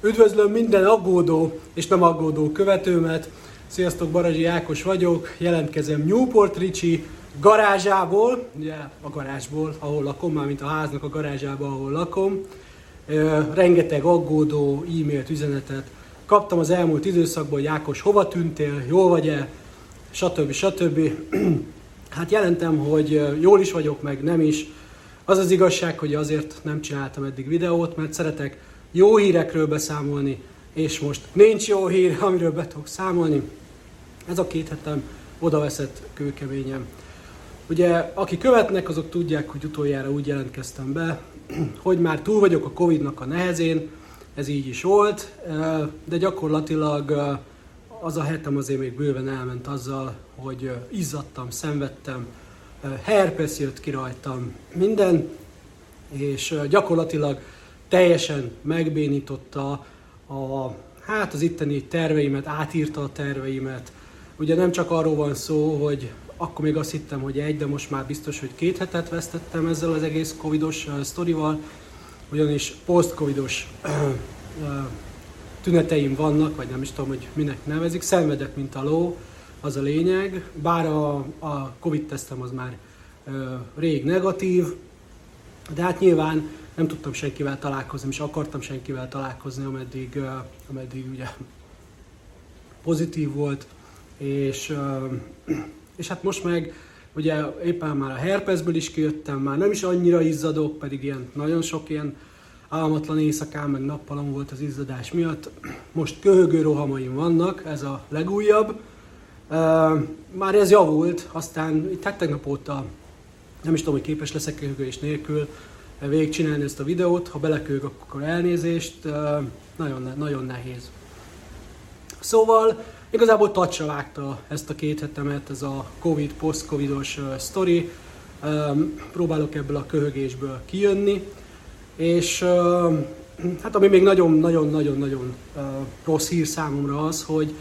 Üdvözlöm minden aggódó és nem aggódó követőmet. Sziasztok, Barazsi Ákos vagyok, jelentkezem Newport Ricsi garázsából, ugye a garázsból, ahol lakom, már mint a háznak a garázsába, ahol lakom. Rengeteg aggódó e-mailt, üzenetet kaptam az elmúlt időszakban, hogy Ákos, hova tűntél, jól vagy-e, stb. stb. Hát jelentem, hogy jól is vagyok, meg nem is. Az az igazság, hogy azért nem csináltam eddig videót, mert szeretek jó hírekről beszámolni, és most nincs jó hír, amiről be tudok számolni. Ez a két hetem oda veszett kőkeményem. Ugye, aki követnek, azok tudják, hogy utoljára úgy jelentkeztem be, hogy már túl vagyok a Covid-nak a nehezén, ez így is volt, de gyakorlatilag az a hetem azért még bőven elment azzal, hogy izzadtam, szenvedtem, herpes jött ki rajtam, minden, és gyakorlatilag teljesen megbénította a, hát az itteni terveimet, átírta a terveimet. Ugye nem csak arról van szó, hogy akkor még azt hittem, hogy egy, de most már biztos, hogy két hetet vesztettem ezzel az egész covidos sztorival, ugyanis post-covidos tüneteim vannak, vagy nem is tudom, hogy minek nevezik, szenvedek, mint a ló, az a lényeg, bár a, a Covid tesztem az már uh, rég negatív, de hát nyilván nem tudtam senkivel találkozni, és akartam senkivel találkozni, ameddig, ameddig ugye pozitív volt, és, és hát most meg ugye éppen már a herpesből is kijöttem, már nem is annyira izzadok, pedig ilyen nagyon sok ilyen álmatlan éjszakán, meg nappalom volt az izzadás miatt. Most köhögő rohamaim vannak, ez a legújabb. Már ez javult, aztán itt hát tegnap óta nem is tudom, hogy képes leszek köhögés nélkül végigcsinálni ezt a videót. Ha belekőg, akkor elnézést. Nagyon, nagyon nehéz. Szóval igazából tacsra vágta ezt a két hetemet, ez a Covid, post-Covidos. Um, próbálok ebből a köhögésből kijönni. És hát ami még nagyon-nagyon-nagyon-nagyon rossz hír számomra az, hogy,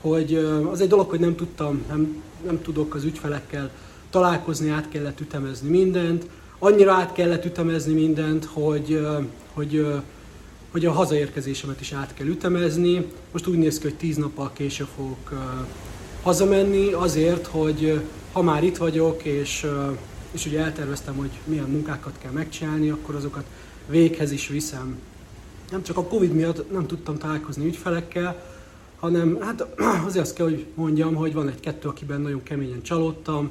hogy az egy dolog, hogy nem tudtam, nem, nem tudok az ügyfelekkel találkozni, át kellett ütemezni mindent, annyira át kellett ütemezni mindent, hogy, hogy, hogy a hazaérkezésemet is át kell ütemezni. Most úgy néz ki, hogy tíz nappal később fogok hazamenni, azért, hogy ha már itt vagyok, és, és ugye elterveztem, hogy milyen munkákat kell megcsinálni, akkor azokat véghez is viszem. Nem csak a Covid miatt nem tudtam találkozni ügyfelekkel, hanem hát azért azt kell, hogy mondjam, hogy van egy-kettő, akiben nagyon keményen csalódtam,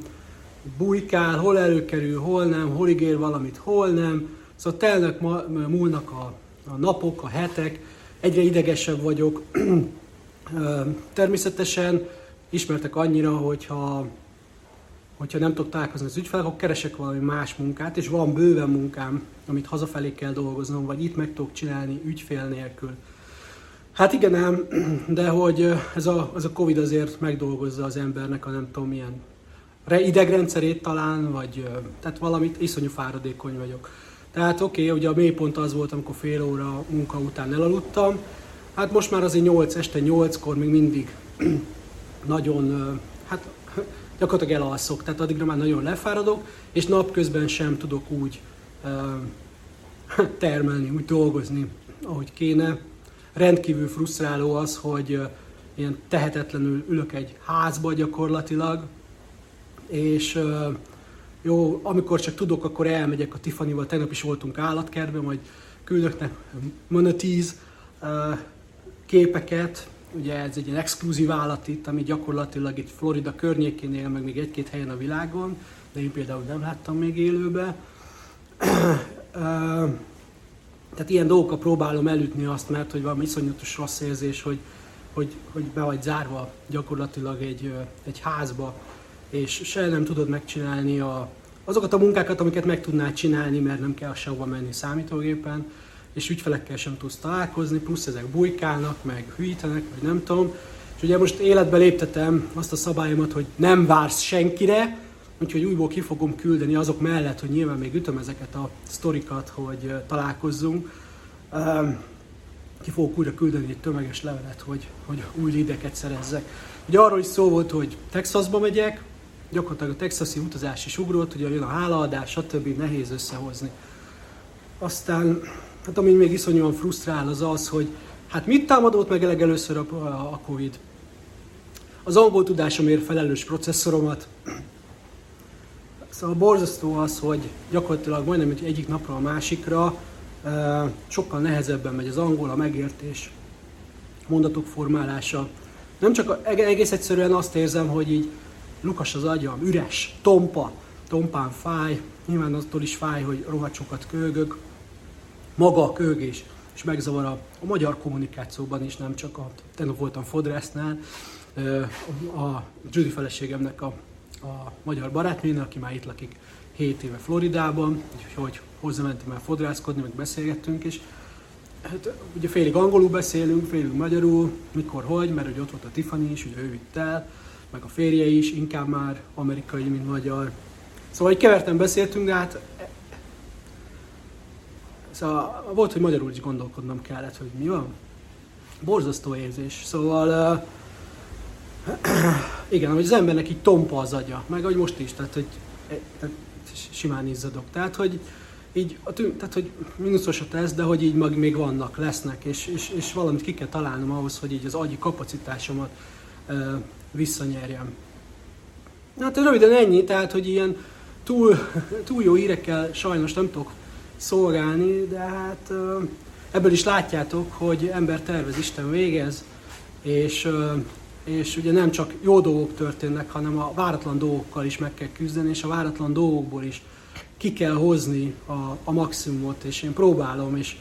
bujkál, hol előkerül, hol nem, hol ígér valamit, hol nem. Szóval telnek, múlnak a, a napok, a hetek, egyre idegesebb vagyok. Természetesen ismertek annyira, hogyha hogyha nem tudok találkozni az ügyfelek, akkor keresek valami más munkát, és van bőven munkám, amit hazafelé kell dolgoznom, vagy itt meg tudok csinálni ügyfél nélkül. Hát igen ám, de hogy ez a, ez a Covid azért megdolgozza az embernek a nem tudom milyen idegrendszerét talán, vagy tehát valamit, iszonyú fáradékony vagyok. Tehát oké, okay, ugye a mélypont az volt, amikor fél óra munka után elaludtam, hát most már azért 8, este 8-kor még mindig nagyon, hát gyakorlatilag elalszok, tehát addigra már nagyon lefáradok, és napközben sem tudok úgy termelni, úgy dolgozni, ahogy kéne. Rendkívül frusztráló az, hogy ilyen tehetetlenül ülök egy házba gyakorlatilag, és jó, amikor csak tudok, akkor elmegyek a Tiffany-val, tegnap is voltunk állatkertben, majd küldök ne képeket, ugye ez egy ilyen exkluzív állat itt, ami gyakorlatilag itt Florida környékén él, meg még egy-két helyen a világon, de én például nem láttam még élőbe. Tehát ilyen dolgokkal próbálom elütni azt, mert hogy valami iszonyatos rossz érzés, hogy, hogy, hogy be vagy zárva gyakorlatilag egy, egy házba, és se nem tudod megcsinálni a, azokat a munkákat, amiket meg tudnád csinálni, mert nem kell sehova menni számítógépen, és ügyfelekkel sem tudsz találkozni, plusz ezek bujkálnak, meg hűítenek, vagy nem tudom. És ugye most életbe léptetem azt a szabályomat, hogy nem vársz senkire, úgyhogy újból ki fogom küldeni azok mellett, hogy nyilván még ütöm ezeket a sztorikat, hogy találkozzunk. Ki fogok újra küldeni egy tömeges levelet, hogy, hogy új lideket szerezzek. Ugye arról is szó volt, hogy Texasba megyek, gyakorlatilag a texasi utazás is ugrott, ugye jön a hálaadás, stb. nehéz összehozni. Aztán Hát ami még iszonyúan frusztrál az az, hogy Hát mit támadott meg legelőször a, a Covid? Az angol tudásomért felelős processzoromat. Szóval borzasztó az, hogy gyakorlatilag majdnem egyik napra a másikra sokkal nehezebben megy az angol, a megértés, mondatok formálása. Nem csak egész egyszerűen azt érzem, hogy így lukas az agyam, üres, tompa, tompán fáj, nyilván attól is fáj, hogy rohadt sokat kölgök, maga a kölgés, és megzavar a, a magyar kommunikációban is, nem csak a, tegnap voltam Fodrásznál, a Judy feleségemnek a, a magyar barátnőnél, aki már itt lakik 7 éve Floridában, úgyhogy hozzamentem el fodrászkodni, meg beszélgettünk, és hát ugye félig angolul beszélünk, félig magyarul, mikor, hogy, mert ugye ott volt a Tiffany is, ugye ő vitt el, meg a férje is, inkább már amerikai, mint magyar. Szóval egy keverten beszéltünk, de hát Szóval volt, hogy magyarul is gondolkodnom kellett, hogy mi van. Borzasztó érzés. Szóval uh, igen, hogy az embernek így tompa az agya, meg ahogy most is, tehát hogy tehát simán izzadok. Tehát, hogy így, tehát, hogy mínuszos a teszt, de hogy így mag még vannak, lesznek, és, és, és valamit ki kell találnom ahhoz, hogy így az agyi kapacitásomat uh, visszanyerjem. Hát röviden ennyi, tehát, hogy ilyen túl, túl jó hírekkel sajnos nem tudok szolgálni, de hát ebből is látjátok, hogy ember tervez, Isten végez, és, és ugye nem csak jó dolgok történnek, hanem a váratlan dolgokkal is meg kell küzdeni, és a váratlan dolgokból is ki kell hozni a, a maximumot, és én próbálom, és,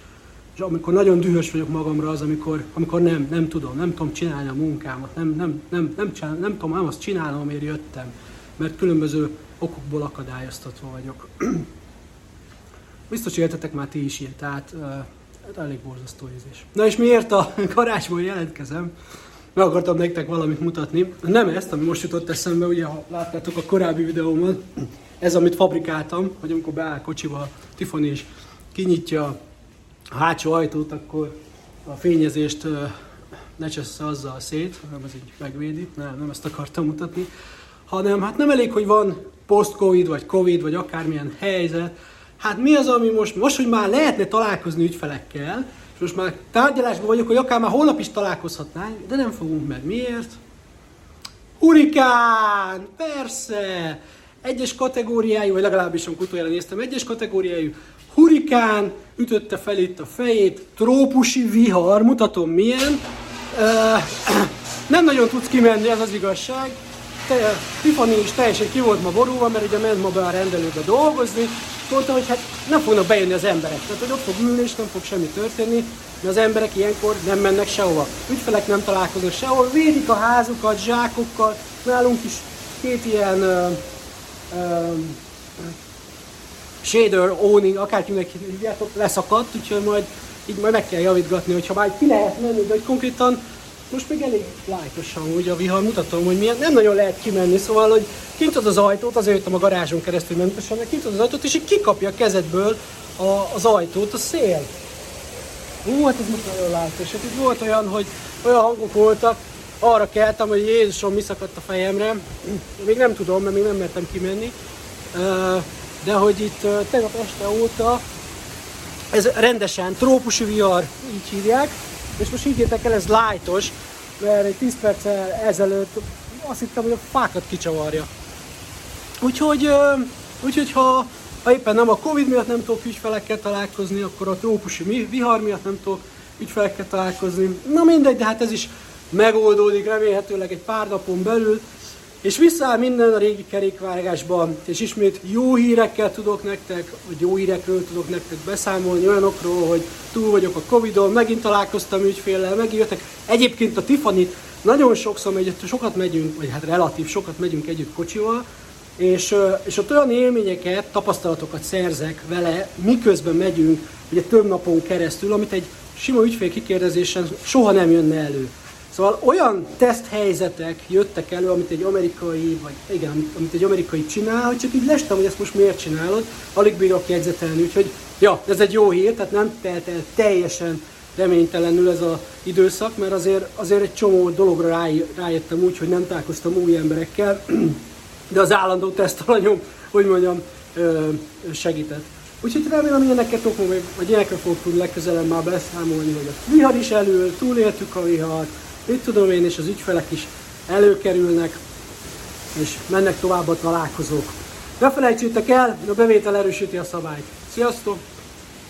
és amikor nagyon dühös vagyok magamra, az, amikor, amikor nem, nem tudom, nem tudom csinálni a munkámat, nem, nem, nem, nem, csinál, nem tudom, nem azt csinálom, amiért jöttem, mert különböző okokból akadályoztatva vagyok. Biztos éltetek már ti is ilyet, tehát uh, elég borzasztó érzés. Na és miért a garázsból jelentkezem? Meg akartam nektek valamit mutatni. Nem ezt, ami most jutott eszembe, ugye ha láttátok a korábbi videómat, ez amit fabrikáltam, hogy amikor beáll kocsival Tiffany és kinyitja a hátsó ajtót, akkor a fényezést ne csessze azzal szét, hanem ez így megvédi, nem, nem ezt akartam mutatni, hanem hát nem elég, hogy van post-covid, vagy covid, vagy akármilyen helyzet, hát mi az, ami most, most, hogy már lehetne találkozni ügyfelekkel, és most már tárgyalásban vagyok, hogy akár már holnap is találkozhatnánk, de nem fogunk meg. Miért? Hurikán! Persze! Egyes kategóriájú, vagy legalábbis amikor utoljára néztem, egyes kategóriájú hurikán ütötte fel itt a fejét, trópusi vihar, mutatom milyen. Nem nagyon tudsz kimenni, ez az igazság te, Tiffany is teljesen ki volt ma borulva, mert ugye ment ma be a rendelőbe dolgozni, mondta, hogy hát nem fognak bejönni az emberek. Tehát, hogy ott fog ülni, és nem fog semmi történni, mert az emberek ilyenkor nem mennek sehova. Ügyfelek nem találkoznak sehol, védik a házukat zsákokkal, nálunk is két ilyen uh, shader owning, akárkinek hívjátok, leszakadt, úgyhogy majd így majd meg kell javítgatni, hogyha már ki lehet menni, de hogy konkrétan most még elég lájtosan, hogy a vihar, mutatom, hogy milyen, nem nagyon lehet kimenni, szóval, hogy kint az ajtót, azért jöttem a garázson keresztül mentesen, mert kint az ajtót, és így kikapja a kezedből a, az ajtót a szél. Ú, hát ez most nagyon lájtos. Hát itt volt olyan, hogy olyan hangok voltak, arra keltem, hogy Jézusom, mi szakadt a fejemre. Még nem tudom, mert még nem mertem kimenni. De hogy itt tegnap este óta ez rendesen trópusi vihar, így hívják, és most higgyétek el, ez lájtos, mert egy 10 perccel ezelőtt azt hittem, hogy a fákat kicsavarja. Úgyhogy, úgyhogy ha, ha éppen nem a Covid miatt nem tudok ügyfelekkel találkozni, akkor a trópusi vihar miatt nem tudok ügyfelekkel találkozni. Na mindegy, de hát ez is megoldódik remélhetőleg egy pár napon belül. És visszaáll minden a régi kerékvágásban, és ismét jó hírekkel tudok nektek, vagy jó hírekről tudok nektek beszámolni, olyanokról, hogy túl vagyok a Covid-on, megint találkoztam ügyféllel, megint jöttek. Egyébként a tiffany nagyon sokszor megy, sokat megyünk, vagy hát relatív sokat megyünk együtt kocsival, és, és ott olyan élményeket, tapasztalatokat szerzek vele, miközben megyünk, ugye több napon keresztül, amit egy sima ügyfél kikérdezésen soha nem jönne elő. Szóval olyan teszthelyzetek jöttek elő, amit egy amerikai, vagy igen, amit, egy amerikai csinál, hogy csak így lestem, hogy ezt most miért csinálod, alig bírok jegyzetelni, úgyhogy ja, ez egy jó hír, tehát nem telt el teljesen reménytelenül ez az időszak, mert azért, azért egy csomó dologra rá, rájöttem úgy, hogy nem találkoztam új emberekkel, de az állandó tesztalanyom, hogy mondjam, segített. Úgyhogy remélem, hogy ilyeneket vagy, vagy ilyenekről fogok tudni legközelebb már beszámolni, hogy a vihar is elő, túléltük a vihart, mit tudom én, és az ügyfelek is előkerülnek, és mennek tovább a találkozók. Ne felejtsétek el, a bevétel erősíti a szabályt. Sziasztok!